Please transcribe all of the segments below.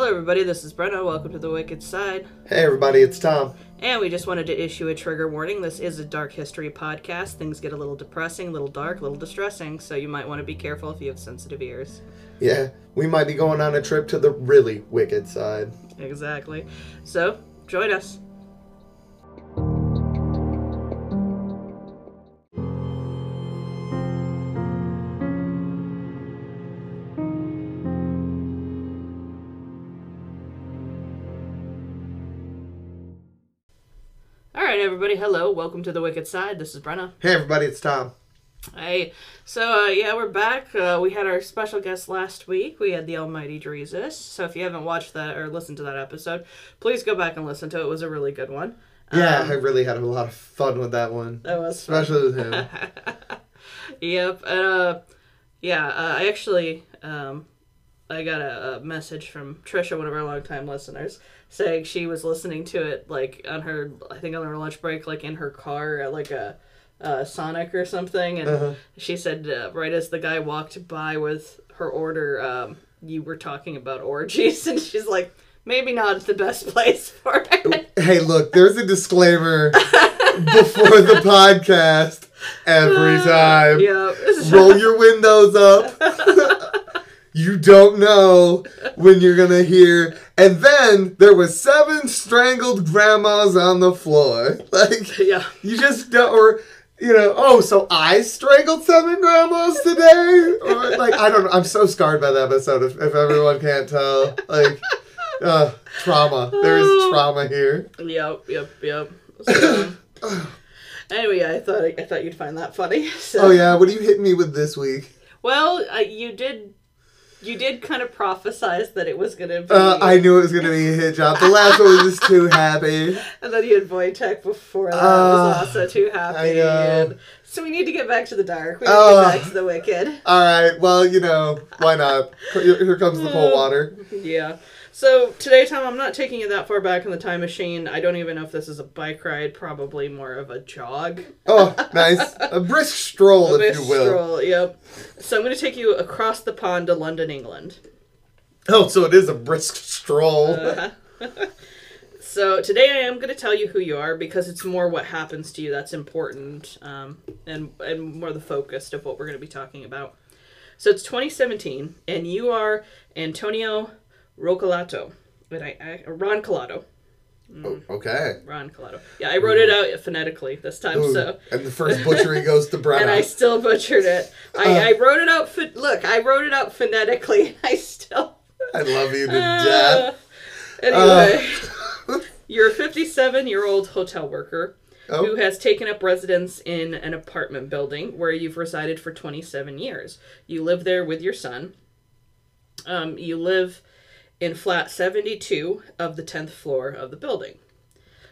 Hello, everybody. This is Brenna. Welcome to the Wicked Side. Hey everybody, it's Tom. And we just wanted to issue a trigger warning. This is a dark history podcast. Things get a little depressing, a little dark, a little distressing, so you might want to be careful if you have sensitive ears. Yeah, we might be going on a trip to the really wicked side. Exactly. So, join us. Hello. Welcome to the Wicked Side. This is Brenna. Hey everybody, it's Tom. Hey, so uh, yeah, we're back. Uh, we had our special guest last week. We had the Almighty Dreezus. So if you haven't watched that or listened to that episode, please go back and listen to it. It was a really good one. Yeah, Um, I really had a lot of fun with that one, That was fun. especially with him. Yep. And, uh, yeah, uh, I actually um, I got a, a message from Trisha, one of our longtime listeners, saying she was listening to it like on her, I think on her lunch break, like in her car at like a. Uh, Sonic or something, and Uh-huh. she said uh, right as the guy walked by with her order, um, you were talking about orgies, and she's like, maybe not the best place for it. hey, look, there's a disclaimer before the podcast every time. yeah. Roll your windows up. you don't know when you're gonna hear. And then there was seven strangled grandmas on the floor. Like yeah. you just don't. Or you know, oh, so I strangled seven grandmas today, or like I don't know. I'm so scarred by the episode. If, if everyone can't tell, like, uh, trauma. There is trauma here. Yep, yep, yep. So, anyway, I thought I thought you'd find that funny. So, Oh yeah, what are you hitting me with this week? Well, uh, you did, you did kind of prophesize that it was gonna be, Uh, I knew it was gonna be a hit job. The last one was just too happy. and then you had Wojtek before that Uh, was also too happy. I know. and- so we need to get back to the dark. We need Uh. to get back to the wicked. All right, well, you know, why not? Here here comes the cold water. Yeah. So today, Tom, I'm not taking you that far back in the time machine. I don't even know if this is a bike ride. Probably more of a jog. Oh, nice. A brisk stroll, A if you will. stroll, Yep. So I'm going to take you across the pond to London, England. Oh, so it is a brisk stroll. Uh-huh. so today I am going to tell you who you are because it's more what happens to you that's important, um, and and more the focus of what we're going to be talking about. So it's 2017, and you are Antonio Roccolato. But I, I Ron Colato. Oh, okay. Ron Colato. Yeah, I wrote it out phonetically this time, Ooh, so. And the first butchery goes to Brenna. And I still butchered it. I, Uh. I wrote it out. Look, I wrote it out phonetically. I still. I love you to Uh, death. anyway, you're a 57 year old hotel worker who Oh, has taken up residence in an apartment building where you've resided for 27 years. You live there with your son. Um, you live in flat 72 of the 10th floor of the building.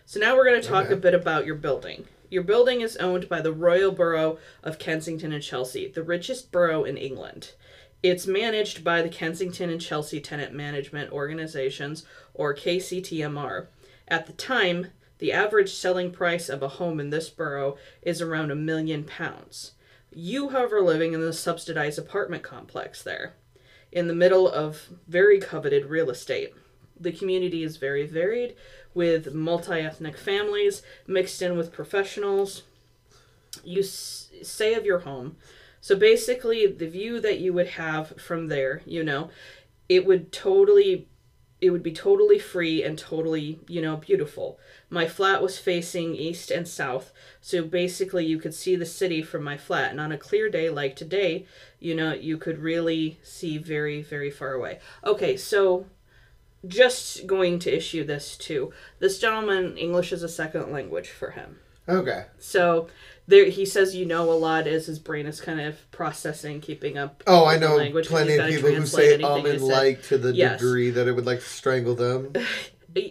So now we're going to talk Okay. a bit about your building. Your building is owned by the Royal Borough of Kensington and Chelsea, the richest borough in England. It's managed by the Kensington and Chelsea Tenant Management Organizations, or KCTMR. At the time, the average selling price of a home in this borough is around a million pounds. You, however, living in the subsidized apartment complex there, in the middle of very coveted real estate. The community is very varied, with multi ethnic families mixed in with professionals. You s- say of your home, so basically, the view that you would have from there, you know, it would totally, it would be totally free and totally, you know, beautiful. My flat was facing east and south, so basically you could see the city from my flat. And on a clear day like today, you know, you could really see very, very far away. Okay, so just going to issue this to This gentleman, English is a second language for him. okay. So there, he says you know a lot as his brain is kind of processing, keeping up. Oh, I know language plenty of people who say um and like to the Yes. degree that it would like to strangle them.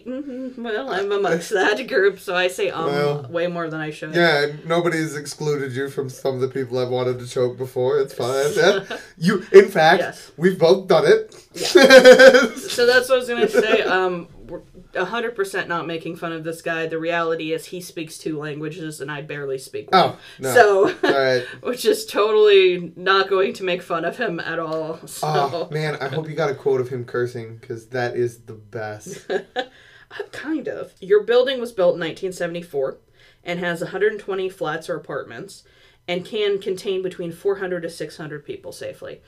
Mhm, Well, I'm amongst that group, so I say um Well, way more than I should. Yeah, nobody's excluded you from some of the people I've wanted to choke before. It's fine. Yeah. You, in fact, Yes. we've both done it. Yeah. So that's what I was gonna say. Um, we're 100% not making fun of this guy. The reality is he speaks two languages and I barely speak one. Oh, no. So, right. which is totally not going to make fun of him at all. So, Oh, man, I hope you got a quote of him cursing because that is the best. Uh, kind of. Your building was built in 1974 and has 120 flats or apartments and can contain between 400 to 600 people safely.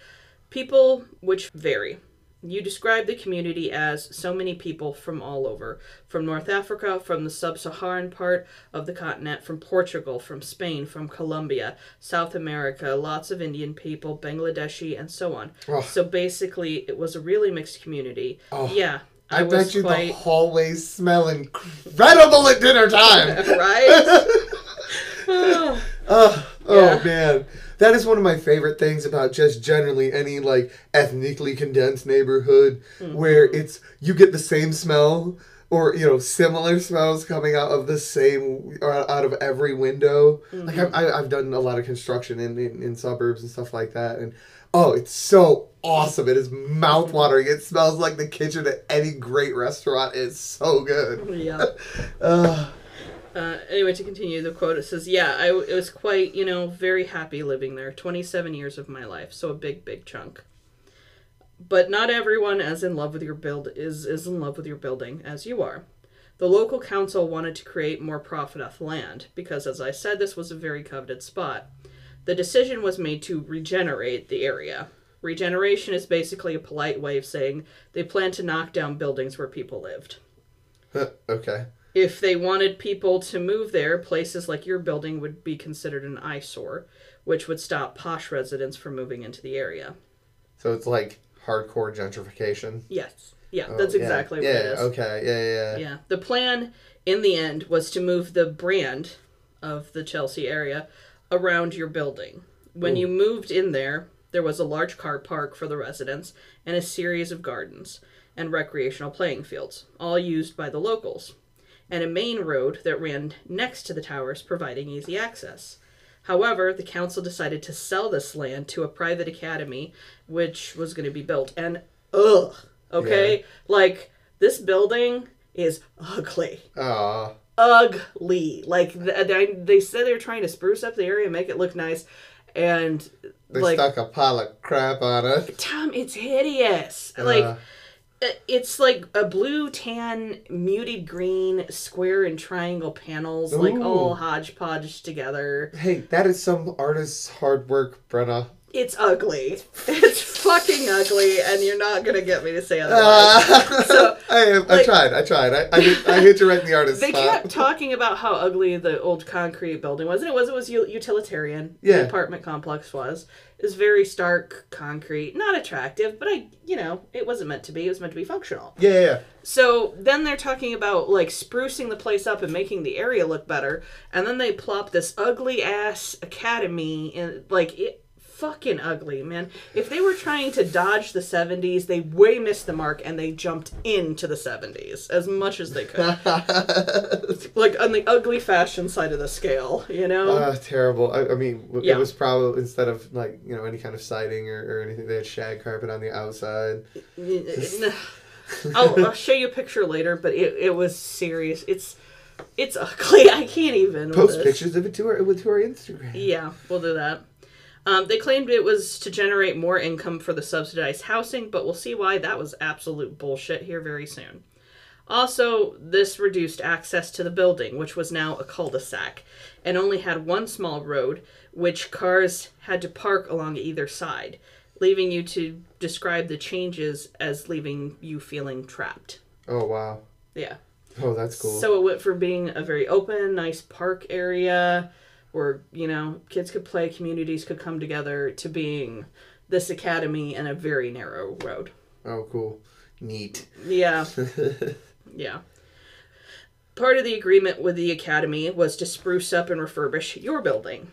People which vary. You describe the community as so many people from all over from North Africa, from the sub Saharan part of the continent, from Portugal, from Spain, from Colombia, South America, lots of Indian people, Bangladeshi, and so on. Oh. So basically, it was a really mixed community. Oh. yeah. I, was bet you quite the hallways smell incredible at dinner time. right? Oh, Oh, oh Yeah. man. That is one of my favorite things about just generally any like ethnically condensed neighborhood Mm-hmm. where it's you get the same smell or you know similar smells coming out of the same or out of every window. Like Mm-hmm. I've, I- I've done a lot of construction in, in in suburbs and stuff like that, and oh, it's so awesome! It is mouth watering. It smells like the kitchen at any great restaurant. It's so good. yeah. Uh, Uh, anyway, to continue the quote, it says, "Yeah, I it was quite, you know, very happy living there. Twenty-seven years of my life, so a big, big chunk. But not everyone as in love with your build is is in love with your building as you are. The local council wanted to create more profit off land because, as I said, this was a very coveted spot. The decision was made to regenerate the area. Regeneration is basically a polite way of saying they plan to knock down buildings where people lived." okay. If they wanted people to move there, places like your building would be considered an eyesore, which would stop posh residents from moving into the area. So it's like hardcore gentrification. Yes. Yeah, Oh, that's exactly yeah, what it is. Okay. Yeah, yeah, yeah. Yeah. The plan in the end was to move the brand of the Chelsea area around your building. When you moved in there, there was a large car park for the residents and a series of gardens and recreational playing fields, all used by the locals, and a main road that ran next to the towers, providing easy access. However, the council decided to sell this land to a private academy, which was going to be built. And ugh, okay, like this building is ugly Aw. ugly. Like they, they said they were trying to spruce up the area and make it look nice, and They like stuck a pile of crap on it. Tom, it's hideous. like Uh, it- it's like a blue, tan, muted green, square and triangle panels, like all hodgepodge together. hey, that is some artist's hard work, Brenna. It's ugly. It's fucking ugly, and you're not gonna get me to say otherwise. Uh, So, I, I like- tried. I tried. I, I, hit, I hit you right in the artist They spot. kept talking about how ugly the old concrete building was, and it was. It was utilitarian. Yeah. The apartment complex was. It was very stark concrete, not attractive, but I, you know, it wasn't meant to be. It was meant to be functional. yeah, yeah, yeah. So then they're talking about like sprucing the place up and making the area look better, and then they plop this ugly ass academy in like it. Fucking ugly, man. If they were trying to dodge the 70s, they way missed the mark and they jumped into the 70s as much as they could. like on the ugly fashion side of the scale, you know? Uh, terrible. I, I mean, w- Yeah. it was probably instead of like you know any kind of siding or, or anything, they had shag carpet on the outside. I'll, I'll show you a picture later, but it, it was serious. It's it's ugly. I can't even. Post pictures of it to our to our Instagram. Yeah, we'll do that. Um, they claimed it was to generate more income for the subsidized housing, but we'll see why that was absolute bullshit here very soon. Also, this reduced access to the building, which was now a cul de sac, and only had one small road, which cars had to park along either side, leaving you to describe the changes as leaving you feeling trapped. Oh wow. Yeah. Oh, that's cool. So it went from being a very open, nice park area where, you know, kids could play, communities could come together, to being this academy and a very narrow road. oh, cool. Neat. Yeah, yeah. Part of the agreement with the academy was to spruce up and refurbish your building.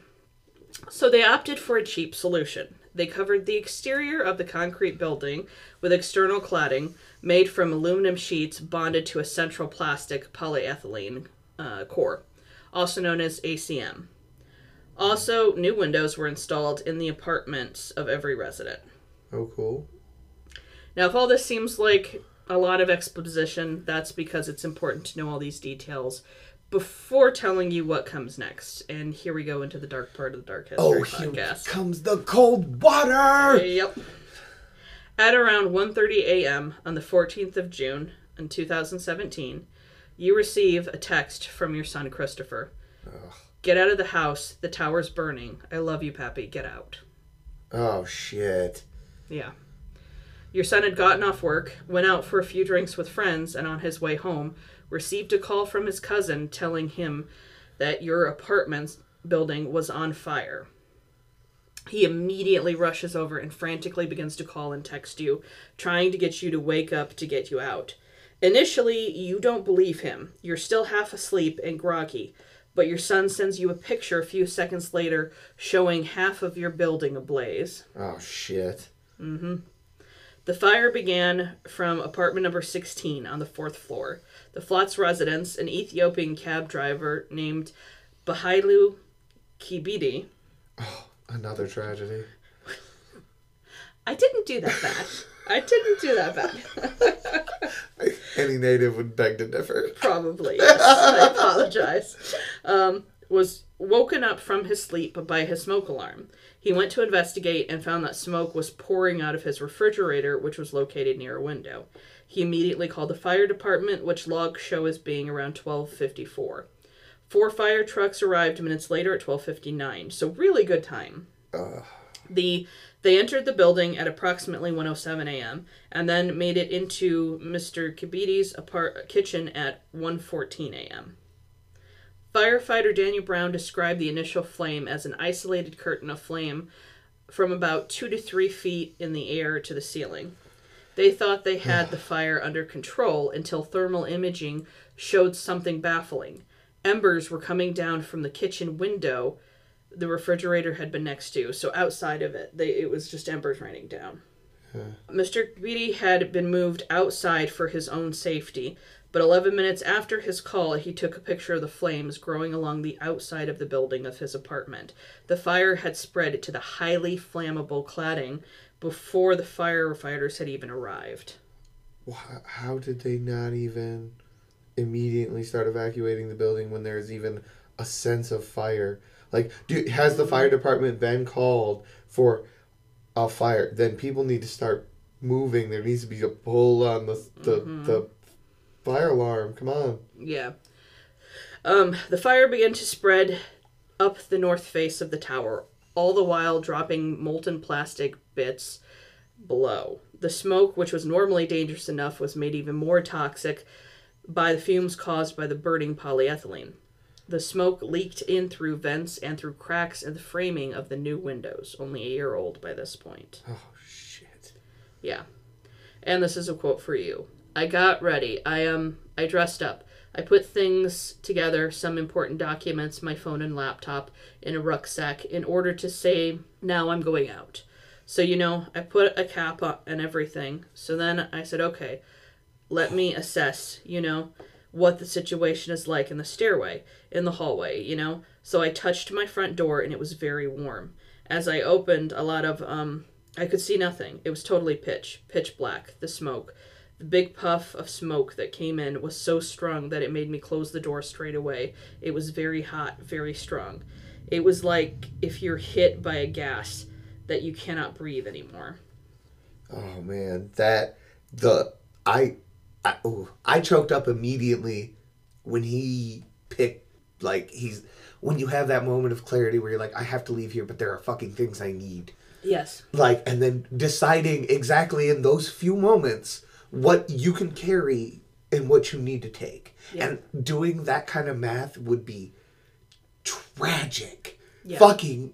So they opted for a cheap solution. They covered the exterior of the concrete building with external cladding made from aluminum sheets bonded to a central plastic polyethylene uh, core, also known as ACM. Also, new windows were installed in the apartments of every resident. Oh, cool. Now, if all this seems like a lot of exposition. That's because it's important to know all these details before telling you what comes next. And here we go into the dark part of the Dark History Oh, here comes the cold water. Yep. At around 1:30 a.m. on the 14th of June in 2017, you receive a text from your son Christopher. Get out of the house. The tower's burning. I love you, Pappy. Get out. Oh shit. Yeah. Your son had gotten off work, went out for a few drinks with friends, and on his way home, received a call from his cousin telling him that your apartment building was on fire. He immediately rushes over and frantically begins to call and text you, trying to get you to wake up to get you out. Initially, you don't believe him. You're still half asleep and groggy, but your son sends you a picture a few seconds later showing half of your building ablaze. Oh shit. Mm hmm. The fire began from apartment number 16 on the fourth floor. The Flats residence, an Ethiopian cab driver named Bahailu Kibidi. Oh, another tragedy. I didn't do that bad. I didn't do that bad. Any native would beg to differ. Probably. Yes. I apologize. Um, was woken up from his sleep by his smoke alarm. He went to investigate and found that smoke was pouring out of his refrigerator, which was located near a window. He immediately called the fire department, which logs show as being around 12:54. Four fire trucks arrived minutes later at 12:59. So really good time. The they entered the building at approximately 1:07 a.m. and then made it into Mr. Kibidi's apart- kitchen at 1:14 a.m. Firefighter Daniel Brown described the initial flame as an isolated curtain of flame from about two to three feet in the air to the ceiling. They thought they had the fire under control until thermal imaging showed something baffling. Embers were coming down from the kitchen window the refrigerator had been next to, so outside of it, they, it was just embers raining down. Mr. Beatty had been moved outside for his own safety, but 11 minutes after his call, he took a picture of the flames growing along the outside of the building of his apartment. The fire had spread to the highly flammable cladding before the firefighters had even arrived. How did they not even immediately start evacuating the building when there's even a sense of fire? Like, do, has the fire department been called for a fire? Then people need to start moving. There needs to be a pull on the the, the fire alarm. Come on. Yeah. Um, the fire began to spread up the north face of the tower, all the while dropping molten plastic bits below. The smoke, which was normally dangerous enough, was made even more toxic by the fumes caused by the burning polyethylene. The smoke leaked in through vents and through cracks in the framing of the new windows, only a year old by this point. Oh shit. Yeah. And this is a quote for you. I got ready. I um I dressed up. I put things together, some important documents, my phone and laptop in a rucksack in order to say now I'm going out. So you know, I put a cap on and everything. So then I said, "Okay, let me assess, you know, what the situation is like in the stairway, in the hallway, you know. So I touched my front door and it was very warm. As I opened, a lot of um I could see nothing. It was totally pitch, pitch black, the smoke. The big puff of smoke that came in was so strong that it made me close the door straight away. It was very hot, very strong. It was like if you're hit by a gas that you cannot breathe anymore. Oh man, that the I I, ooh, I choked up immediately when he picked like he's when you have that moment of clarity where you're like I have to leave here but there are fucking things I need. Yes. Like and then deciding exactly in those few moments what you can carry and what you need to take. Yeah. And doing that kind of math would be tragic. Yeah. Fucking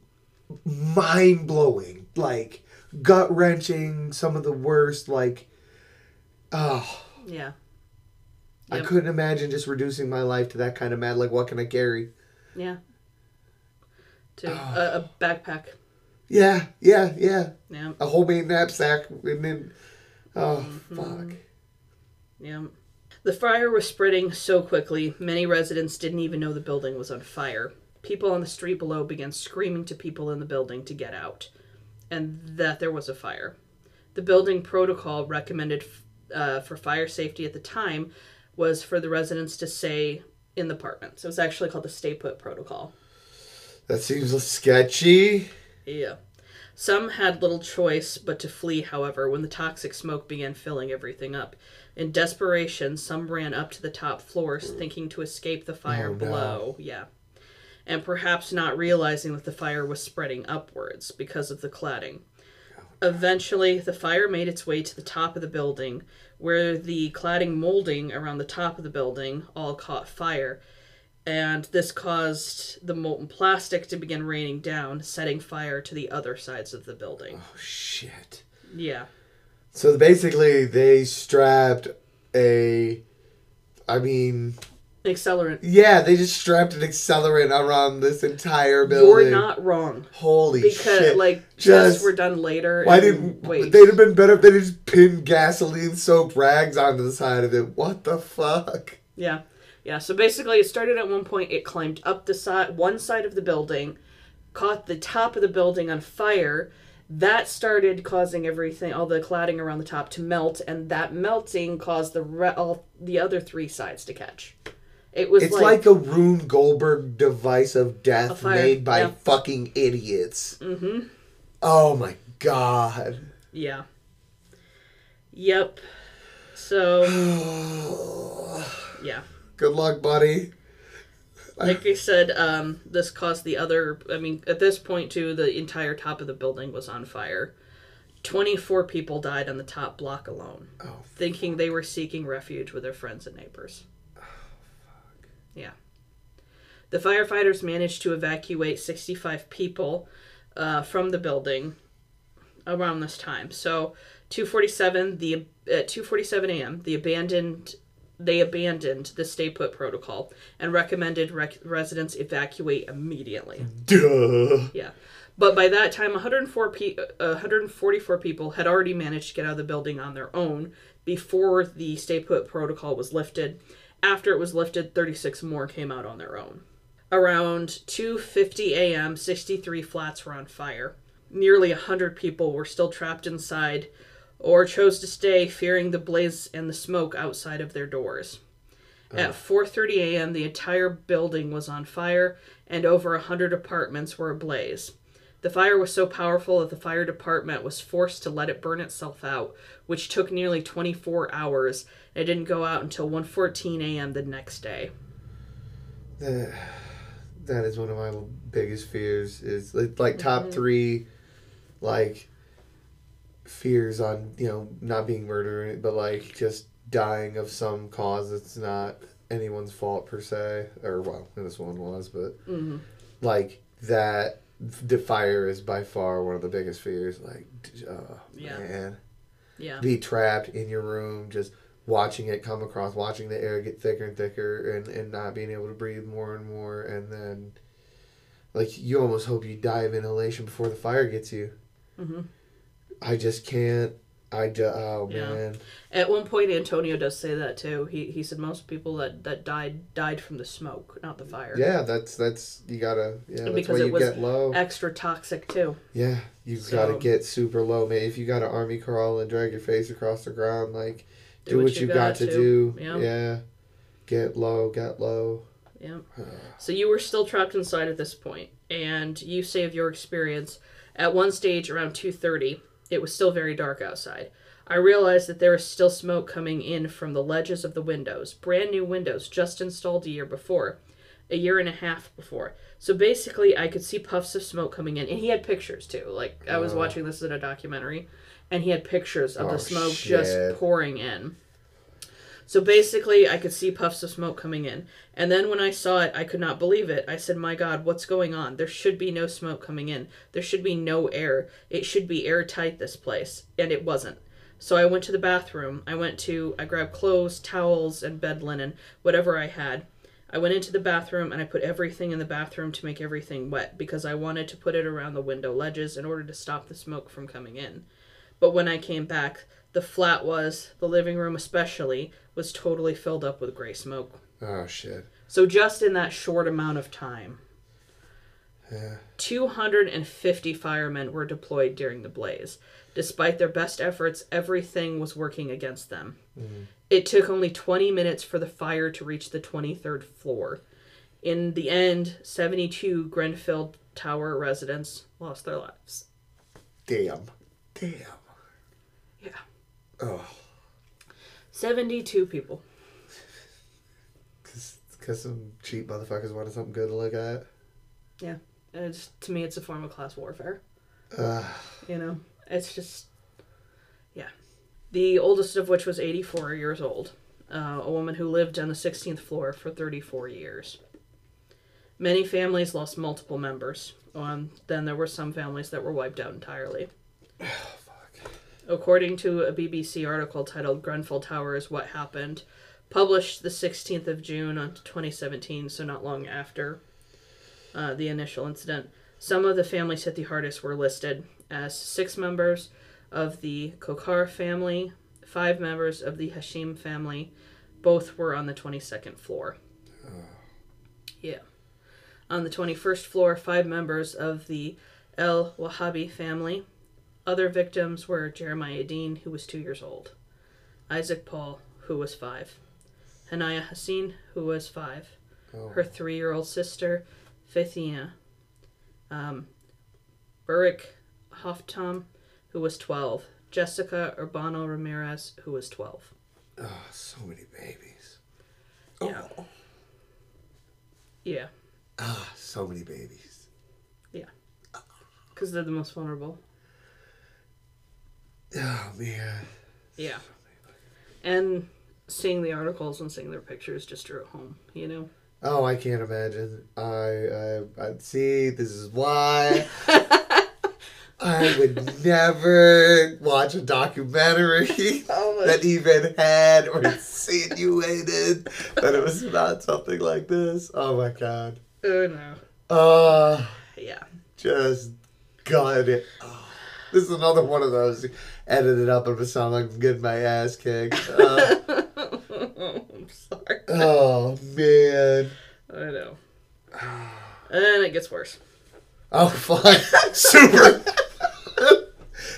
mind blowing. Like gut wrenching, some of the worst like oh Yeah. I couldn't imagine just reducing my life to that kind of mad like what can I carry? Yeah. To a, a backpack. Yeah, yeah, yeah. Yeah. A homemade knapsack and then oh mm-hmm. fuck. Yeah. The fire was spreading so quickly, many residents didn't even know the building was on fire. People on the street below began screaming to people in the building to get out, and that there was a fire. The building protocol recommended uh, for fire safety at the time was for the residents to stay in the apartments. It was actually called the Stay Put Protocol. That seems sketchy. Yeah. Some had little choice but to flee, however, when the toxic smoke began filling everything up. In desperation, some ran up to the top floors, thinking to escape the fire Oh, no. below. Yeah. And perhaps not realizing that the fire was spreading upwards because of the cladding. Eventually, the fire made its way to the top of the building, where the cladding molding around the top of the building all caught fire, and this caused the molten plastic to begin raining down, setting fire to the other sides of the building. Oh shit. Yeah. So basically, they strapped a. I mean, Accelerant. yeah, they just strapped an accelerant around this entire building. You're not wrong. Holy Because, shit! like, Just- were done later. Why and- didn't Wait. they'd have been better if they just pinned gasoline soaked rags onto the side of it? What the fuck? Yeah. Yeah. So basically, it started at one point, it climbed up the side, one side of the building, caught the top of the building on fire. That started causing everything, all the cladding around the top to melt, and that melting caused the re- all the other three sides to catch. It was It's like, like, a Rube Goldberg device of death fire, made by yeah. fucking idiots. mm-hmm. Oh my god. Yeah. Yep. So yeah. Good luck, buddy. Like I said, um, this caused the other. I mean, at this point, too, the entire top of the building was on fire. 24 people died on the top block alone, Oh, thinking they were seeking refuge with their friends and neighbors. Yeah. The firefighters managed to evacuate 65 people uh, from the building around this time. So, 247 the at 2:47 a.m. the abandoned they abandoned the stay put protocol and recommended rec- residents evacuate immediately. duh. Yeah. But by that time 104 pe- uh, 144 people had already managed to get out of the building on their own before the stay put protocol was lifted. After it was lifted, 36 more came out on their own. Around 2:50 a.m., 63 flats were on fire. Nearly 100 people were still trapped inside or chose to stay fearing the blaze and the smoke outside of their doors. At 4:30 a.m., the entire building was on fire and over 100 apartments were ablaze. The fire was so powerful that the fire department was forced to let it burn itself out, which took nearly 24 hours. It didn't go out until 1:14 a.m. the next day. That, that is one of my biggest fears. Is like, like top three, like fears on you know not being murdered, but like just dying of some cause that's not anyone's fault per se, or well, this one was, but hmm like that. The fire is by far one of the biggest fears. Like, oh Yeah. man, Yeah. be trapped in your room, just watching it come across, watching the air get thicker and thicker, and, and not being able to breathe more and more, and then like you almost hope you die of inhalation before the fire gets you. hmm I just can't. I just oh Yeah. man, At one point, Antonio does say that too. He he said most people that that died died from the smoke, not the fire. yeah. That's that's you gotta yeah. That's Because why it you was get low. Extra toxic too. Yeah, you So- gotta get super low, man. If you gotta army crawl and drag your face across the ground, like do, what, you've got, to do. Yeah. yeah. Get low, get low. Yeah. So you were still trapped inside at this point, and you say of your experience, at one stage around 2:30, it was still very dark outside. I realized that there was still smoke coming in from the ledges of the windows, brand new windows just installed a year before, a year and a half before. So basically, I could see puffs of smoke coming in, and he had pictures too. Like I was Oh. watching this in a documentary, and he had pictures of Oh, the smoke shit. just pouring in. So basically, I could see puffs of smoke coming in. And then when I saw it, I could not believe it. I said, My God, what's going on? There should be no smoke coming in. There should be no air. It should be airtight, this place. And it wasn't. So I went to the bathroom. I went to, I grabbed clothes, towels, and bed linen, whatever I had. I went into the bathroom and I put everything in the bathroom to make everything wet because I wanted to put it around the window ledges in order to stop the smoke from coming in. But when I came back, the flat was, the living room especially, was totally filled up with gray smoke. Oh shit. So just in that short amount of time. Yeah. 250 firemen were deployed during the blaze. Despite their best efforts, everything was working against them. Mm-hmm. It took only 20 minutes for the fire to reach the 23rd floor. In the end, 72 Grenfell Tower residents lost their lives. Damn. Damn. Oh. 72 people. Because some cheap motherfuckers wanted something good to look at. Yeah. It's, to me, it's a form of class warfare. Uh, You know, it's just, yeah. The oldest of which was 84 years old, uh, a woman who lived on the 16th floor for 34 years. Many families lost multiple members. Um, then there were some families that were wiped out entirely. According to a BBC article titled Grenfell Tower is What Happened, published the 16th of June on 2017, so not long after uh, the initial incident, some of the families hit the hardest were listed as six members of the Kokar family, five members of the Hashim family. Both were on the 22nd floor. Yeah. On the 21st floor, five members of the El Wahhabi family. Other victims were Jeremiah Dean, who was two years old, Isaac Paul, who was five, Hanaya Hassin, who was five, oh. her three year old sister, Faithia, um, Burik Hoftam, who was 12, Jessica Urbano Ramirez, who was 12. oh, so many babies. Yeah. Oh. Yeah, Ah, so many babies. Yeah. Because they're the most vulnerable. Oh, man. Yeah. And seeing the articles and seeing their pictures just drew it home, you know? Oh, I can't imagine. I, I, I see. This is why I would never watch a documentary Oh, that even had or insinuated that it was about something like this. Oh my god. oh no. Uh, Yeah. just got it. Oh, this is another one of those. edited up and it sound like I'm getting my ass kicked. Uh, I'm sorry. oh man. I know. And it gets worse. Oh, fine. Super.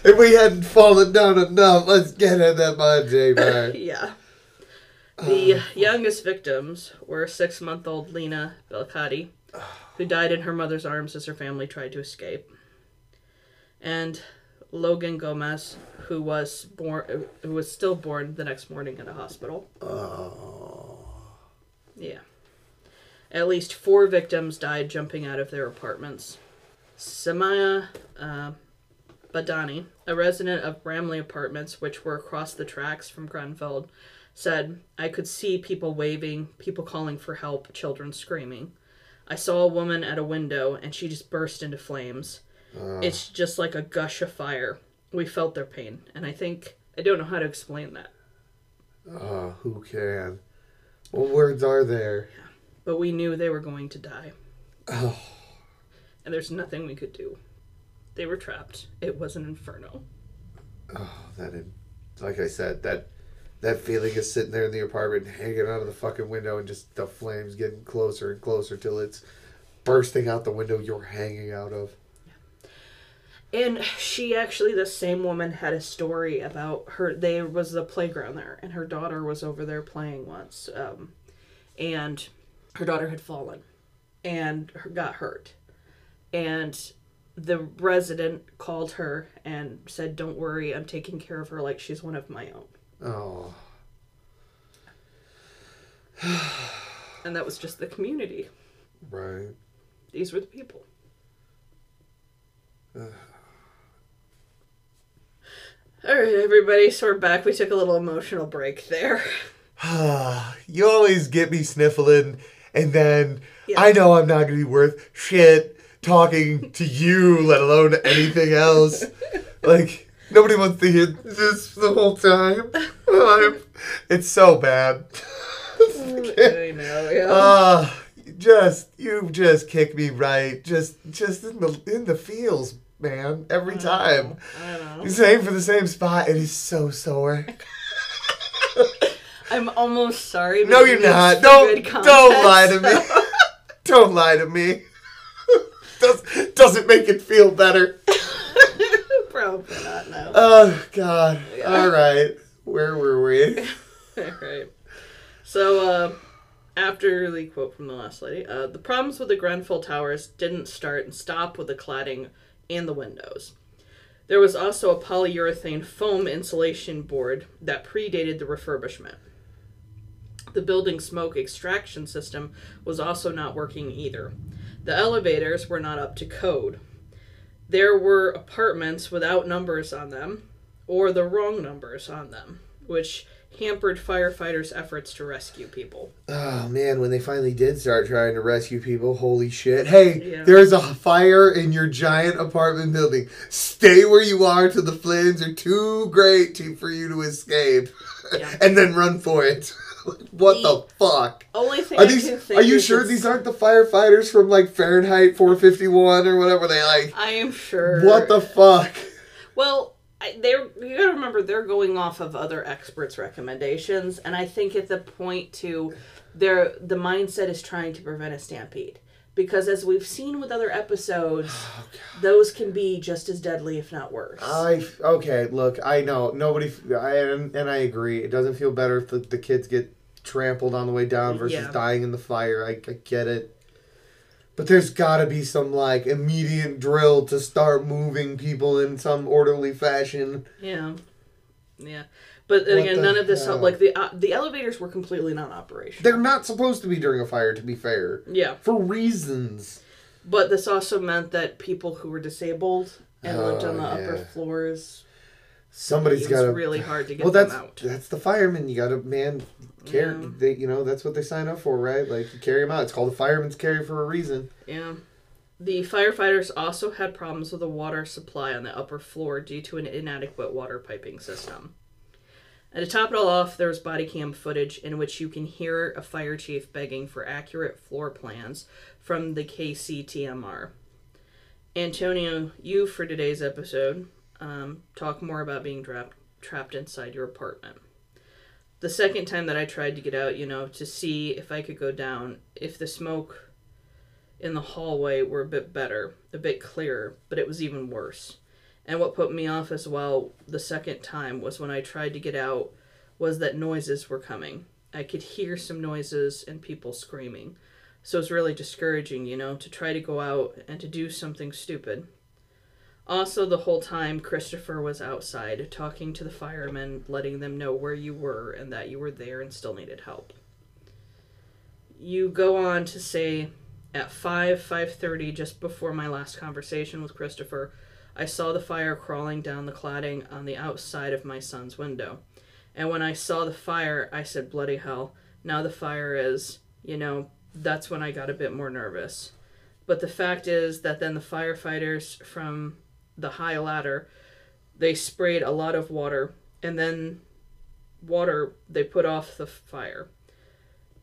if we hadn't fallen down enough, let's get in that mud, J-Bar. Yeah. The youngest victims were six month old Lena Belkadi, who died in her mother's arms as her family tried to escape, and Logan Gomes, who was born, who was still born the next morning at a hospital. Oh. Yeah. At least four victims died jumping out of their apartments. Samaya uh, Badani, a resident of Bramley Apartments, which were across the tracks from Grenfell, said, I could see people waving, people calling for help, children screaming. I saw a woman at a window and she just burst into flames. Uh, It's just like a gush of fire. We felt their pain, and I think I don't know how to explain that, oh, who can? What words are there? but we knew they were going to die. Oh, and there's nothing we could do. They were trapped. It was an inferno. oh that, in, like I said, that that feeling of sitting there in the apartment, hanging out of the fucking window, and just the flames getting closer and closer till it's bursting out the window you're hanging out of. And she actually, the same woman, had a story about her. There was the playground there, and her daughter was over there playing once. Um, and her daughter had fallen and got hurt. And the resident called her and said, Don't worry, I'm taking care of her like she's one of my own. Oh, And that was just the community. right. These were the people. All right, everybody. So we're back. We took a little emotional break there. you always get me sniffling, and then Yeah. I know I'm not going to be worth shit talking to you, let alone anything else. like, nobody wants to hear this the whole time. It's so bad. I know. Yeah. Ah, just you just kick me right, just just in the in the feels, man. Every time, I know. same for the same spot. It is so sore. I'm almost sorry. No, you're not. Don't don't lie to me. don't lie to me. Does, doesn't make it feel better. Probably not. No. Oh God! Yeah. All right, where were we? right. So, uh, after the quote from the last lady, uh, the problems with the Grenfell Towers didn't start and stop with the cladding and the windows. There was also a polyurethane foam insulation board that predated the refurbishment. The building smoke extraction system was also not working either. The elevators were not up to code. There were apartments without numbers on them, or the wrong numbers on them, which hampered firefighters' efforts to rescue people. Oh man, when they finally did start trying to rescue people, holy shit. Hey, Yeah. there's a fire in your giant apartment building. Stay where you are till the flames are too great to, for you to escape. Yeah. and then run for it. what the, fuck? Only thing Are I these are you sure these aren't the firefighters from like Fahrenheit 451 or whatever they like? I am sure. What the fuck? Well, I, they're you gotta remember they're going off of other experts' recommendations, and I think at the point to their the mindset is trying to prevent a stampede because as we've seen with other episodes, oh, those can be just as deadly, if not worse. I okay. Look, I know nobody, I, and, and I agree. It doesn't feel better if the, the kids get trampled on the way down versus Yeah. dying in the fire. I, I get it, but there's got to be some like immediate drill to start moving people in some orderly fashion. yeah, yeah. But again, none of this hell? like the uh, the elevators were completely non-operational. They're not supposed to be during a fire, to be fair, yeah, for reasons. but this also meant that people who were disabled and lived on Oh, the upper floors, Somebody's got to. really hard to get well, them that's out. that's the firemen. You got to man. Care, Yeah. they, you know that's what they sign up for, right? Like you carry them out. It's called a fireman's carry for a reason. Yeah. The firefighters also had problems with the water supply on the upper floor due to an inadequate water piping system. And to top it all off, there was body cam footage in which you can hear a fire chief begging for accurate floor plans from the KCTMR. Antonio, you for today's episode, um, talk more about being trapped trapped inside your apartment. The second time that I tried to get out, you know, to see if I could go down, if the smoke in the hallway were a bit better, a bit clearer, but it was even worse. And what put me off as well the second time was when I tried to get out was that noises were coming. I could hear some noises and people screaming. So it was really discouraging, you know, to try to go out and to do something stupid. Also, the whole time, Christopher was outside talking to the firemen, letting them know where you were and that you were there and still needed help. You go on to say at 5 5:30 just before my last conversation with Christopher, I saw the fire crawling down the cladding on the outside of my son's window. And when I saw the fire, I said bloody hell. Now the fire is, you know, that's when I got a bit more nervous. But the fact is that then the firefighters from the high ladder, they sprayed a lot of water and then water they put off the fire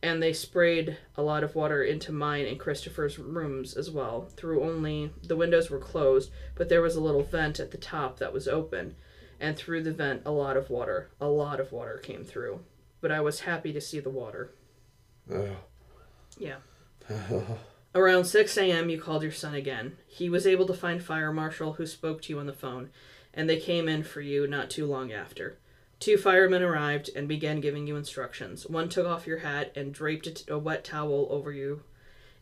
and they sprayed a lot of water into mine and Christopher's rooms as well. Through only the windows were closed, but there was a little vent at the top that was open, and through the vent a lot of water, a lot of water came through. But I was happy to see the water. Ugh. Yeah. Around 6 a.m., you called your son again. He was able to find Fire Marshal, who spoke to you on the phone, and they came in for you not too long after. Two firemen arrived and began giving you instructions. One took off your hat and draped a, t- a wet towel over you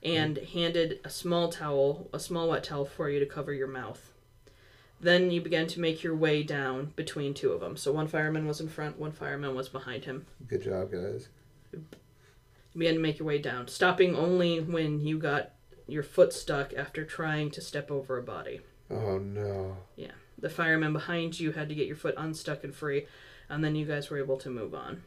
and mm. handed a small towel, a small wet towel for you to cover your mouth. Then you began to make your way down between two of them. So one fireman was in front, one fireman was behind him. Good job, guys. You began to make your way down, stopping only when you got your foot stuck after trying to step over a body. Oh no. Yeah. The fireman behind you had to get your foot unstuck and free, and then you guys were able to move on.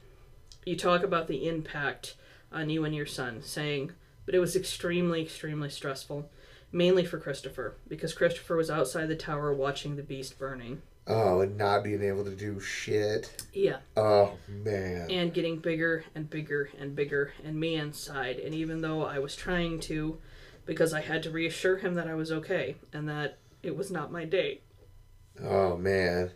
You talk about the impact on you and your son, saying, but it was extremely, extremely stressful, mainly for Christopher, because Christopher was outside the tower watching the beast burning. Oh, and not being able to do shit. Yeah. Oh man. and getting bigger and bigger and bigger and me inside and even though i was trying to because i had to reassure him that i was okay and that it was not my day Oh man.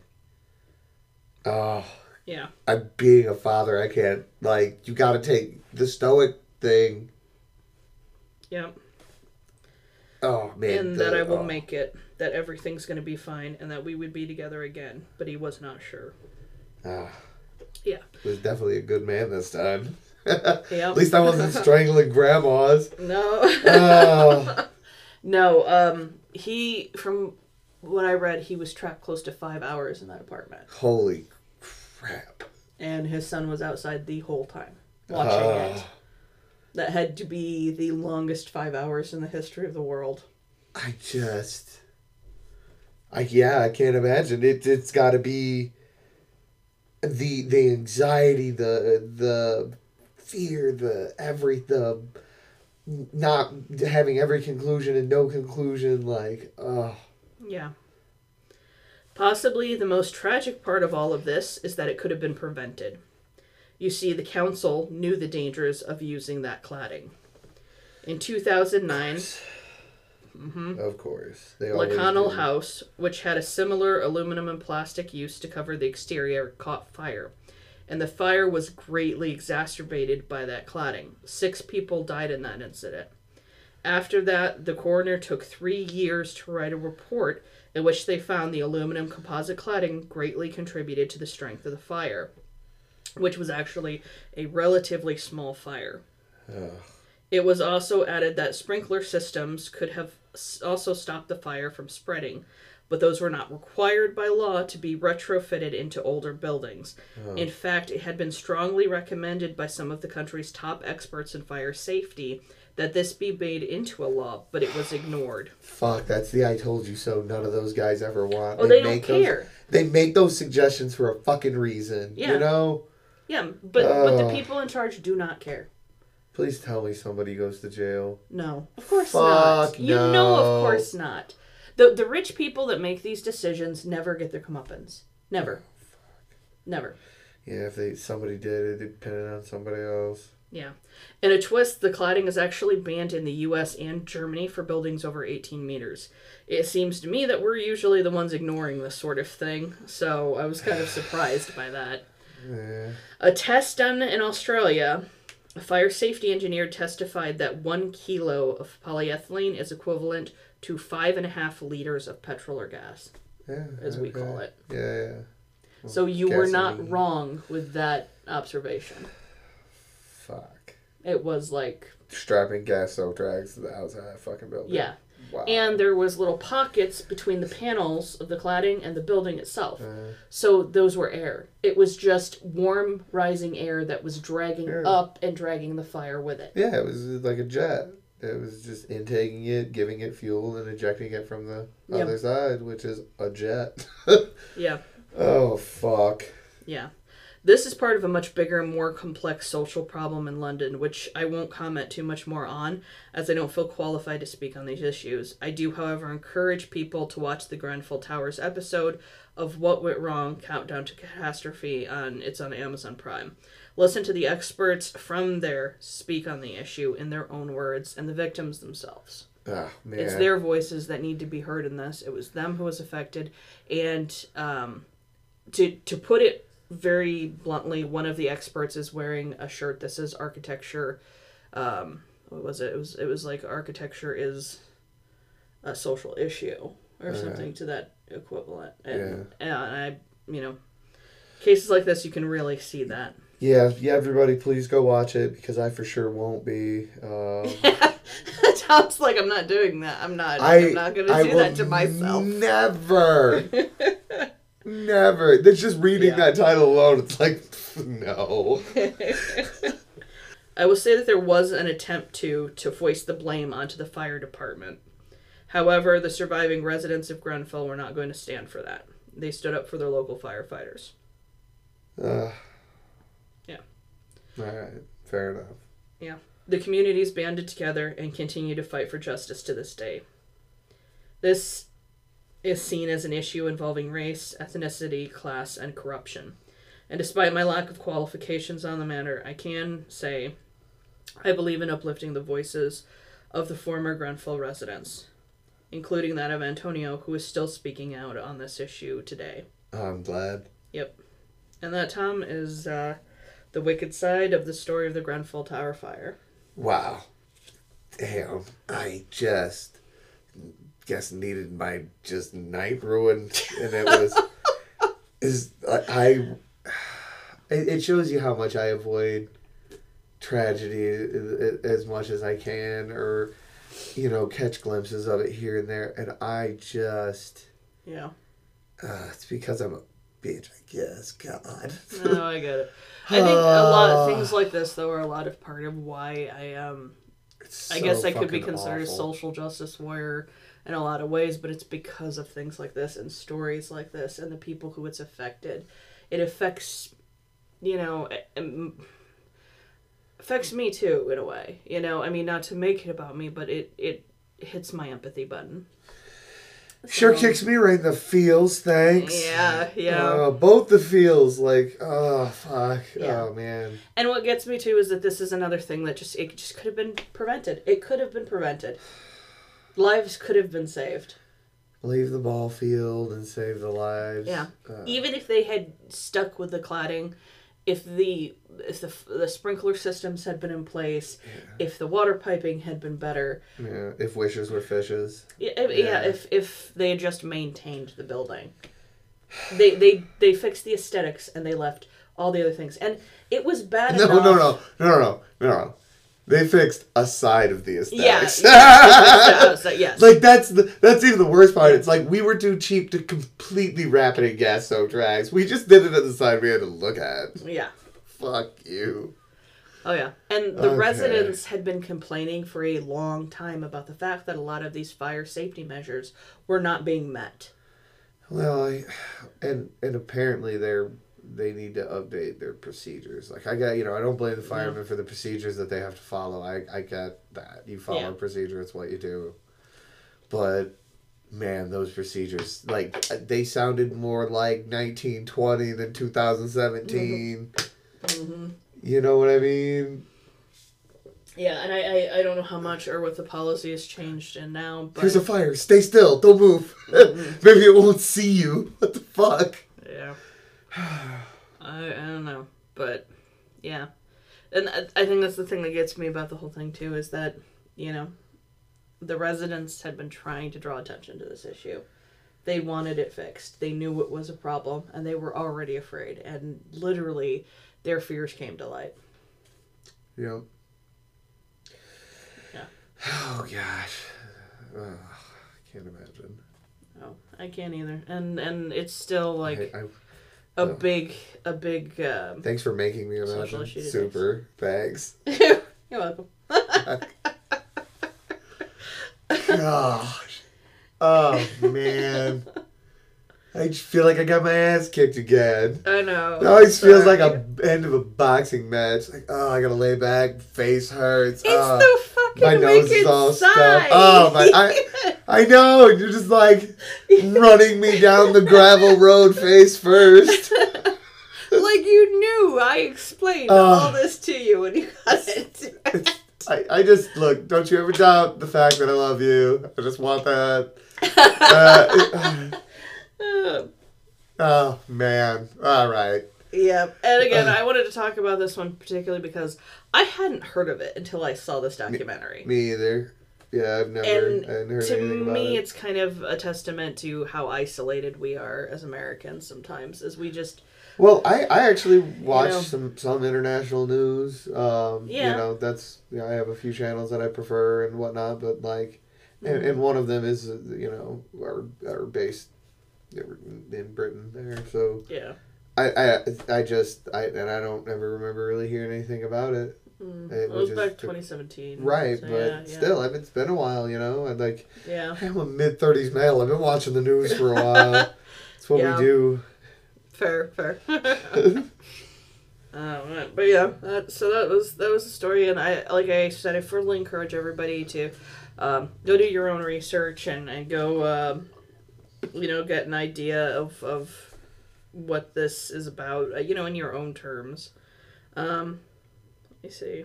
Oh, yeah I'm being a father. I can't like. You got to take the stoic thing. Yep. Oh man. and the- that I will oh. make it, that everything's going to be fine, and that we would be together again. But he was not sure. Ah, Yeah. he was definitely a good man this time. Yep. At least I wasn't strangling grandmas. No. Oh, no. Um. He, from what I read, he was trapped close to five hours in that apartment, holy crap. and his son was outside the whole time watching it. Ah, That had to be the longest five hours in the history of the world. I just. I yeah, I can't imagine. It it's got to be the the anxiety, the the fear, the every the not having every conclusion and no conclusion like oh Yeah. Possibly the most tragic part of all of this is that it could have been prevented. You see, the council knew the dangers of using that cladding. In 2009, Mm-hmm. of course they always House, which had a similar aluminum and plastic use to cover the exterior, caught fire. And the fire was greatly exacerbated by that cladding. Six people died in that incident. After that, the coroner took three years to write a report in which they found the aluminum composite cladding greatly contributed to the strength of the fire, which was actually a relatively small fire. Ugh. It was also added that sprinkler systems could have also stopped the fire from spreading, but those were not required by law to be retrofitted into older buildings. Uh-huh. In fact, it had been strongly recommended by some of the country's top experts in fire safety that this be made into a law, but it was ignored. Fuck, that's the I told you so. None of those guys ever want. Oh, they don't make those- care. they make those suggestions for a fucking reason. Yeah. You know? Yeah, but but the Oh. people in charge do not care. Please tell me somebody goes to jail. No, of course not. Fuck You know, of course not. The the rich people that make these decisions never get their comeuppance. Never. Never. Yeah, if they somebody did, it depended on somebody else. Yeah. In a twist, the cladding is actually banned in the US and Germany for buildings over 18 meters. It seems to me that we're usually the ones ignoring this sort of thing, so I was kind of surprised by that. Yeah. A test done in Australia, a fire safety engineer testified that one kilo of polyethylene is equivalent to five and a half liters of petrol or gas, Yeah. as we okay. call it. Yeah, yeah. So you were not wrong with that observation. Fuck. It was like, Strapping gas soaked drags to the outside of that fucking building. yeah. Wow. And there was little pockets between the panels of the cladding and the building itself. Uh, So those were air. It was just warm rising air that was dragging Yeah. up and dragging the fire with it. yeah, it was like a jet. It was just intaking it, giving it fuel, and ejecting it from the Yep. other side, which is a jet. Yeah. oh fuck. Yeah. This is part of a much bigger, and more complex social problem in London, which I won't comment too much more on, as I don't feel qualified to speak on these issues. I do, however, encourage people to watch the Grenfell Towers episode of What Went Wrong Countdown to Catastrophe on it's on Amazon Prime. Listen to the experts from there speak on the issue in their own words and the victims themselves. Man. It's their voices that need to be heard in this. It was them who was affected, and um, to to put it very bluntly, one of the experts is wearing a shirt that says "architecture." Um, what was it? It was it was like architecture is a social issue or Uh-huh. something to that equivalent. And, Yeah. and I, you know, cases like this, you can really see that. Yeah, yeah. Everybody, please go watch it because I for sure won't be. Um, Tom's like, I'm not doing that. I'm not. I, I'm not going to do that to myself. Never. never. That's just reading Yeah. that title alone. It's like, no. I will say that there was an attempt to to foist the blame onto the fire department. However, the surviving residents of Grenfell were not going to stand for that. They stood up for their local firefighters. Uh, Yeah. All right. Fair enough. Yeah. The communities banded together and continue to fight for justice to this day. This is seen as an issue involving race, ethnicity, class, and corruption. And despite my lack of qualifications on the matter, I can say I believe in uplifting the voices of the former Grenfell residents, including that of Antonio, who is still speaking out on this issue today. I'm glad. Yep. And that, Tom, is uh, the wicked side of the story of the Grenfell Tower fire. Wow. Damn. I just. Guess needed my just night ruined, and it was is I. It shows you how much I avoid tragedy as much as I can, or you know, catch glimpses of it here and there, and I just Yeah. uh, it's because I'm a bitch, I guess. God. No, I get it. I think a lot of things like this, though, are a lot of part of why I um It's I guess I could be considered a social justice warrior in a lot of ways, but it's because of things like this and stories like this and the people who it's affected. It affects, you know, affects me too in a way. You know, I mean, not to make it about me, but it it hits my empathy button. Sure kicks me right in the feels, thanks. Yeah, yeah. Uh, both the feels, like, oh, fuck. Yeah. Oh, man. And what gets me too is that this is another thing that just it just could have been prevented. It could have been prevented. Lives could have been saved. Leave the ball field and save the lives. Yeah. Uh, Even if they had stuck with the cladding, if the if the the sprinkler systems had been in place, if the water piping had been better, yeah. If wishes were fishes. yeah, yeah. Yeah. if if they had just maintained the building, they they they fixed the aesthetics and they left all the other things. And it was bad No, enough. no, no, no, no, no, no, no. They fixed a side of the Yeah, aesthetics. yeah, so- yes. like that's the that's even the worst part. It's like we were too cheap to completely wrap it in gas soaked rags. We just did it at the side we had to look at. yeah. Fuck you. Oh yeah, and the Okay. residents had been complaining for a long time about the fact that a lot of these fire safety measures were not being met. Well, I, and and apparently they're they need to update their procedures. Like I got you know I don't blame the firemen for the procedures that they have to follow. I I get that you follow Yeah. a procedure, it's what you do. But man, those procedures like they sounded more like 1920 than 2017. Mm-hmm. You know what I mean? Yeah, and I, I I don't know how much or what the policy has changed in now, but Here's a fire. Stay still. Don't move. Mhm. Maybe it won't see you. What the fuck? I I don't know, but yeah, and I, I think that's the thing that gets me about the whole thing too is that you know the residents had been trying to draw attention to this issue. They wanted it fixed. They knew it was a problem, and they were already afraid. And literally, their fears came to light. Yep. Yeah. Oh gosh. Ugh, I can't imagine. Oh, I can't either. And and it's still like I, I, a no. big a big. Um, thanks for making me imagine. Super. Thanks. You're welcome. Gosh. Oh man. I feel like I got my ass kicked again. I know. It always feels like a end of a boxing match. Like, oh, I gotta lay back, face hurts. It's oh. the my nose wicked is all stuffed. Oh, my- I- I know, you're just like running me down the gravel road face first. like you knew. I explained Oh. all this to you when you got it. I, I just look. Don't you ever doubt the fact that I love you. I just want that. Uh, oh man! All right. Yeah, and again, I wanted to talk about this one particularly because I hadn't heard of it until I saw this documentary. Me either. Yeah, I've never. And heard to anything about me it. it's kind of a testament to how isolated we are as americans sometimes as we just Well, I, I actually watch know. some some international news. Um, Yeah. You know, that's you know, I have a few channels that I prefer and whatnot, but like, and, Mm-hmm. and one of them is uh, you know are are based in Britain there. So yeah I I I just I and I don't ever remember really hearing anything about it. Mm. It it was back just- 2017 Right, so but yeah, yeah. still, I mean, it's been a while. You know, and like yeah I'm a mid thirties male. I've been watching the news for a while. It's what Yeah. we do. fair fair Um, but yeah, that, so that was that was the story, and I like I said, I firmly encourage everybody to um, go do your own research and and go, um, you know, get an idea of of what this is about, uh, you know, in your own terms. Um, let me see.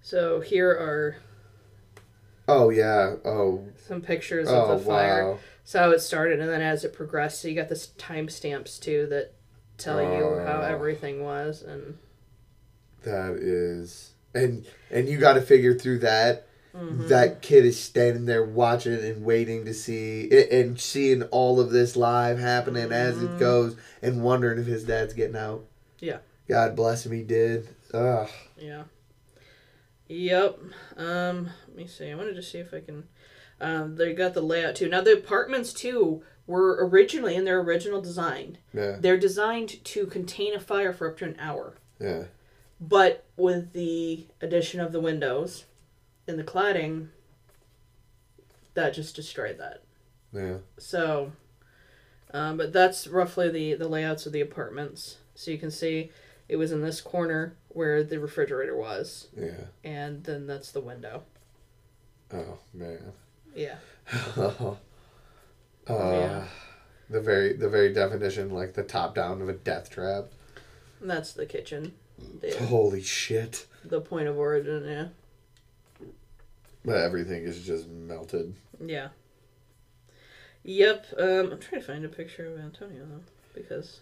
So here are Oh yeah. Oh. some pictures Oh of the fire. wow. So how it started, and then as it progressed, so you got this timestamps too that tell you how Oh. everything was, and That is, and and you got to figure through that Mm-hmm. that kid is standing there watching and waiting to see and seeing all of this live happening as it Mhm. goes and wondering if his dad's getting out. Yeah. God bless him, he did. Ugh. Yeah. Yep. Um, let me see. I wanted to see if I can. Um, they got the layout too. Now the apartments too were originally in their original design. Yeah. They're designed to contain a fire for up to an hour, Yeah. but with the addition of the windows and the cladding, that just destroyed that. Yeah. So, um, but that's roughly the the layouts of the apartments. So you can see it was in this corner where the refrigerator was, Yeah. and then that's the window. Oh man. Yeah. uh, Yeah. The very the very definition, like the top down of a death trap. And that's the kitchen. The, Holy shit. the point of origin, yeah. But everything is just melted. Yeah. Yep. Um, I'm trying to find a picture of Antonio though, because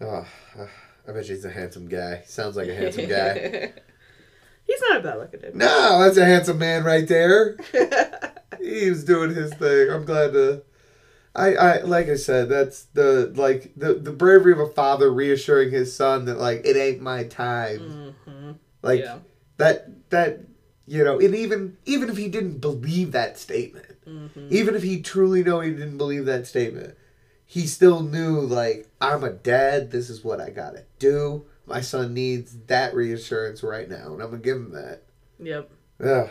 Oh, I bet he's a handsome guy. Sounds like a handsome guy. He's not a bad looking dude. No, that's a handsome man right there. he was doing his thing. I'm glad to. I, I like I said, that's the like the the bravery of a father reassuring his son that like it ain't my time. hmm Like yeah. that that you know, and even even if he didn't believe that statement, hmm even if he truly know he didn't believe that statement, he still knew like I'm a dad. This is what I gotta do. My son needs that reassurance right now, and I'm gonna give him that. Yep. Yeah.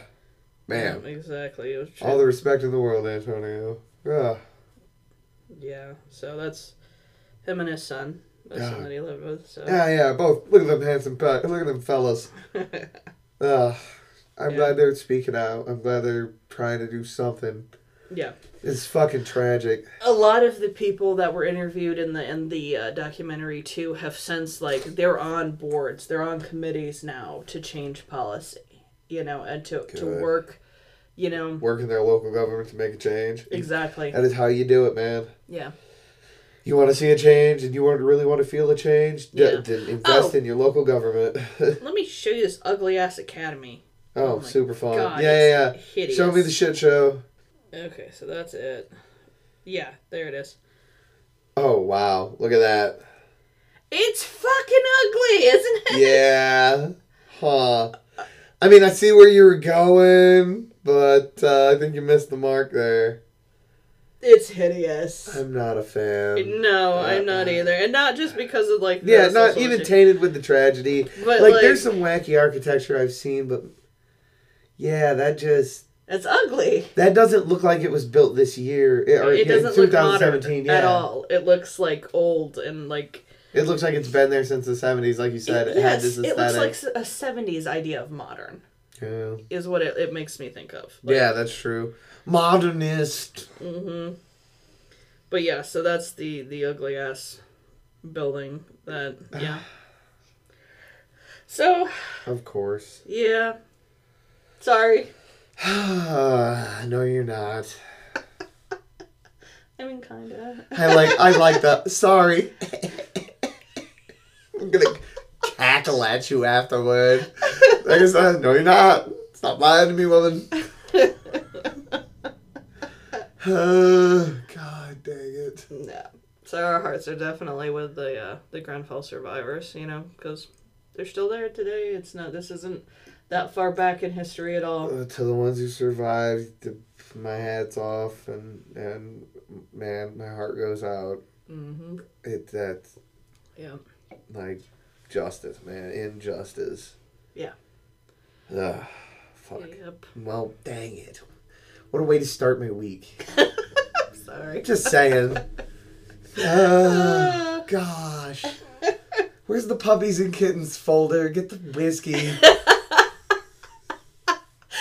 man. Yeah, exactly. All the respect in the world, Antonio. Ugh. Yeah. So that's him and his son. That's Yeah. the son that he lived with. So. Yeah, yeah, both. Look at them handsome, pe- look at them fellas. Ugh. I'm Yeah. glad they're speaking out. I'm glad they're trying to do something. yeah. It's fucking tragic. a lot of the people that were interviewed in the in the uh, documentary too have since like they're on boards, they're on committees now to change policy, you know, and to to work, you know, Work in their local government to make a change. exactly. That is how you do it, man. Yeah. You want to see a change and you want to really want to feel a change? Yeah. d- invest Oh. in your local government. Let me show you this ugly ass academy. Oh, Oh super fun. God, yeah, yeah, yeah. hideous. Show me the shit show. Okay, so that's it. Yeah, there it is. Oh, wow. Look at that. It's fucking ugly, isn't it? yeah. Huh. I mean, I see where you were going, but uh, I think you missed the mark there. It's hideous. I'm not a fan. No, I'm not Uh, either, and not just because of like. the Yeah, not even tainted with the tragedy. But like, like, there's some wacky architecture I've seen, but yeah, that just it's ugly. that doesn't look like it was built this year. It, or, it doesn't look modern 2017, yeah. at all. It looks like old and like It looks like it's been there since the 70s, like you said. It, had yes, this it looks like a '70s idea of modern. yeah. Is what it, it makes me think of. Like, yeah, that's true. Modernist. hmm But yeah, so that's the the ugly ass building that yeah. So Of course. yeah, sorry. no, you're not. I mean, kinda. I like I like that. Sorry. I'm gonna cackle at you afterward. Like I said, no, you're not. Stop lying to me, woman. Oh, God dang it. No. So our hearts are definitely with the uh, the Grenfell survivors, you know, because they're still there today. It's not. This isn't that far back in history at all. Uh, to the ones who survived, the, my hat's off, and and man, my heart goes out. Mm-hmm. It that's Yeah. like justice, man, injustice. Yeah. Ugh, fuck. Yep. Well, dang it. What a way to start my week. Sorry. Just saying. Uh, gosh. Where's the puppies and kittens folder? Get the whiskey.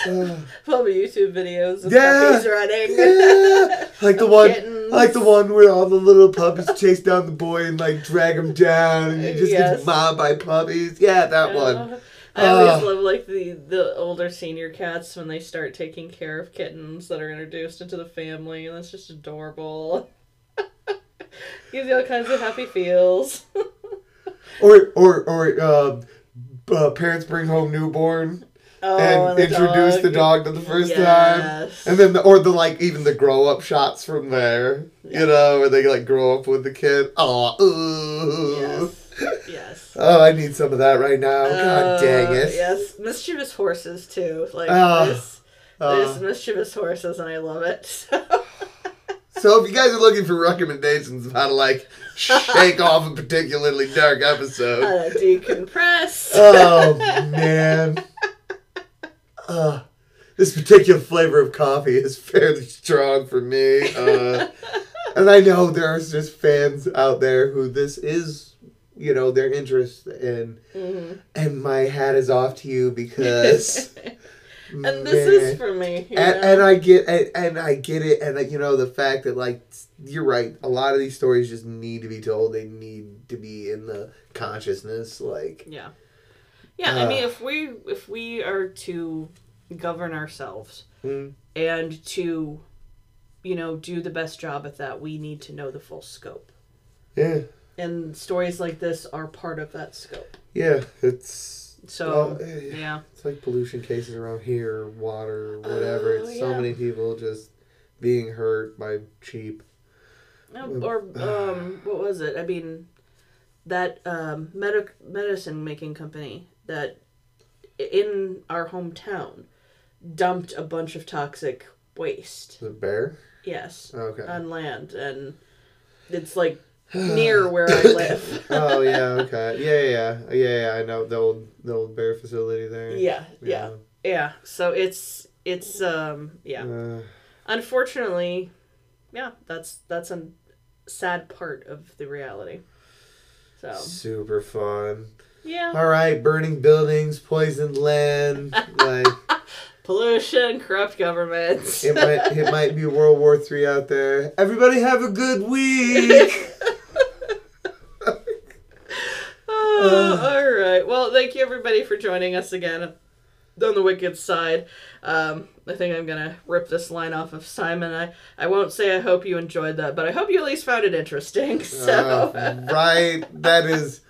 Uh, Probably YouTube videos of Yeah. puppies running. yeah. Like the one Kittens. like the one where all the little puppies chase down the boy and like drag him down and he just Yes. gets mobbed by puppies. Yeah, that one. Uh, I always Uh. love like the the older senior cats when they start taking care of kittens that are introduced into the family, and that's just adorable. Gives you all kinds of happy feels. Or or or uh, uh, parents bring home newborn Oh, and the introduce dog. the dog to the first time. And then, the, or the like, even the grow up shots from there, Yeah. you know, where they like grow up with the kid. Oh, ooh. Yes. Yes. Oh, I need some of that right now. God dang Uh, it. Yes, mischievous horses too. Like Ah. there's, Uh, there's mischievous horses, and I love it. So. so if you guys are looking for recommendations of how to like shake off a particularly dark episode, How to decompress. oh man, uh, this particular flavor of coffee is fairly strong for me. Uh, and I know there's just fans out there who this is, you know, their interest in. Mhm. And my hat is off to you because. and this is for me. and, and I get and, and I get it, and like, you know the fact that like you're right. A lot of these stories just need to be told. They need to be in the consciousness. Like, Yeah. Yeah, I Uh. mean if we if we are to govern ourselves mm, and to you know do the best job at that, we need to know the full scope. yeah, And stories like this are part of that scope. yeah. It's So, well, eh, yeah. It's like pollution cases around here, water, whatever. Oh, it's so yeah. many people just being hurt by cheap. Um, Or um what was it? I mean that um medic medicine making company that in our hometown dumped a bunch of toxic waste. The bear. Yes. Okay. on land and it's like near where I live. oh yeah. Okay. Yeah. Yeah. Yeah. Yeah. yeah, I know the old the old bear facility there. yeah, yeah, yeah. So it's it's um yeah. Uh, Unfortunately, yeah, that's that's a sad part of the reality. So super fun. Yeah, All right, burning buildings, poisoned land. like pollution, corrupt governments. it might it might be World War Three out there. Everybody have a good week. Oh, all right. Well, thank you everybody for joining us again on the Wicked side. Um, I think I'm gonna rip this line off of Simon. I I won't say I hope you enjoyed that, but I hope you at least found it interesting. So Uh, right, that is.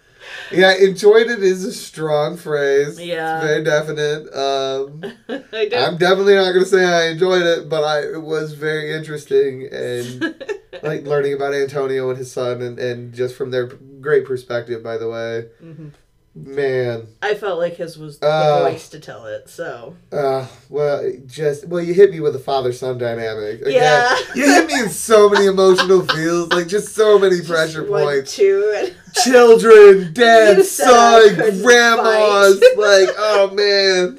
Yeah, enjoyed it is a strong phrase. Yeah. It's very definite. Um, I I'm definitely not going to say I enjoyed it, but I it was very interesting and like learning about Antonio and his son and, and just from their great perspective, by the way. Mhm. Man, I felt like his was the Uh, voice to tell it. So uh, well, just well, you hit me with a father son dynamic. Again, Yeah. you hit me in so many emotional feels, like just so many pressure One, points. two, and Children, dad, son, grandmas, fight. like oh man.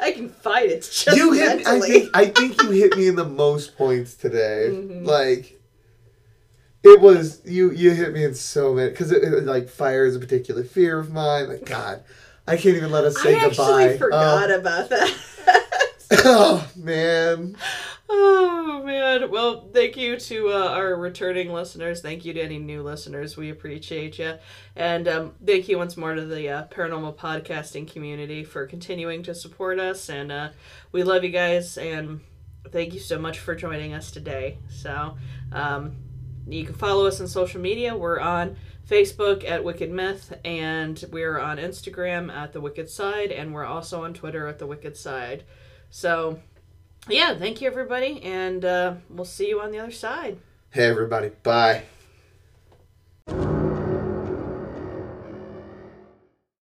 I can fight. It's just you hit. I think. I think you hit me in the most points today. Mhm. Like, it was you. You hit me in so many because it, it, like fire is a particular fear of mine. Like God, I can't even let us say I goodbye. actually forgot Um, about that. oh man. Oh man! Well, thank you to uh, our returning listeners. Thank you to any new listeners. We appreciate you, and um, thank you once more to the uh, paranormal podcasting community for continuing to support us. And uh, we love you guys, and thank you so much for joining us today. So, um, you can follow us on social media. We're on Facebook at Wicked Myth, and we're on Instagram at The Wicked Side, and we're also on Twitter at The Wicked Side. So, yeah, thank you everybody, and uh, we'll see you on the other side. Hey everybody. Bye.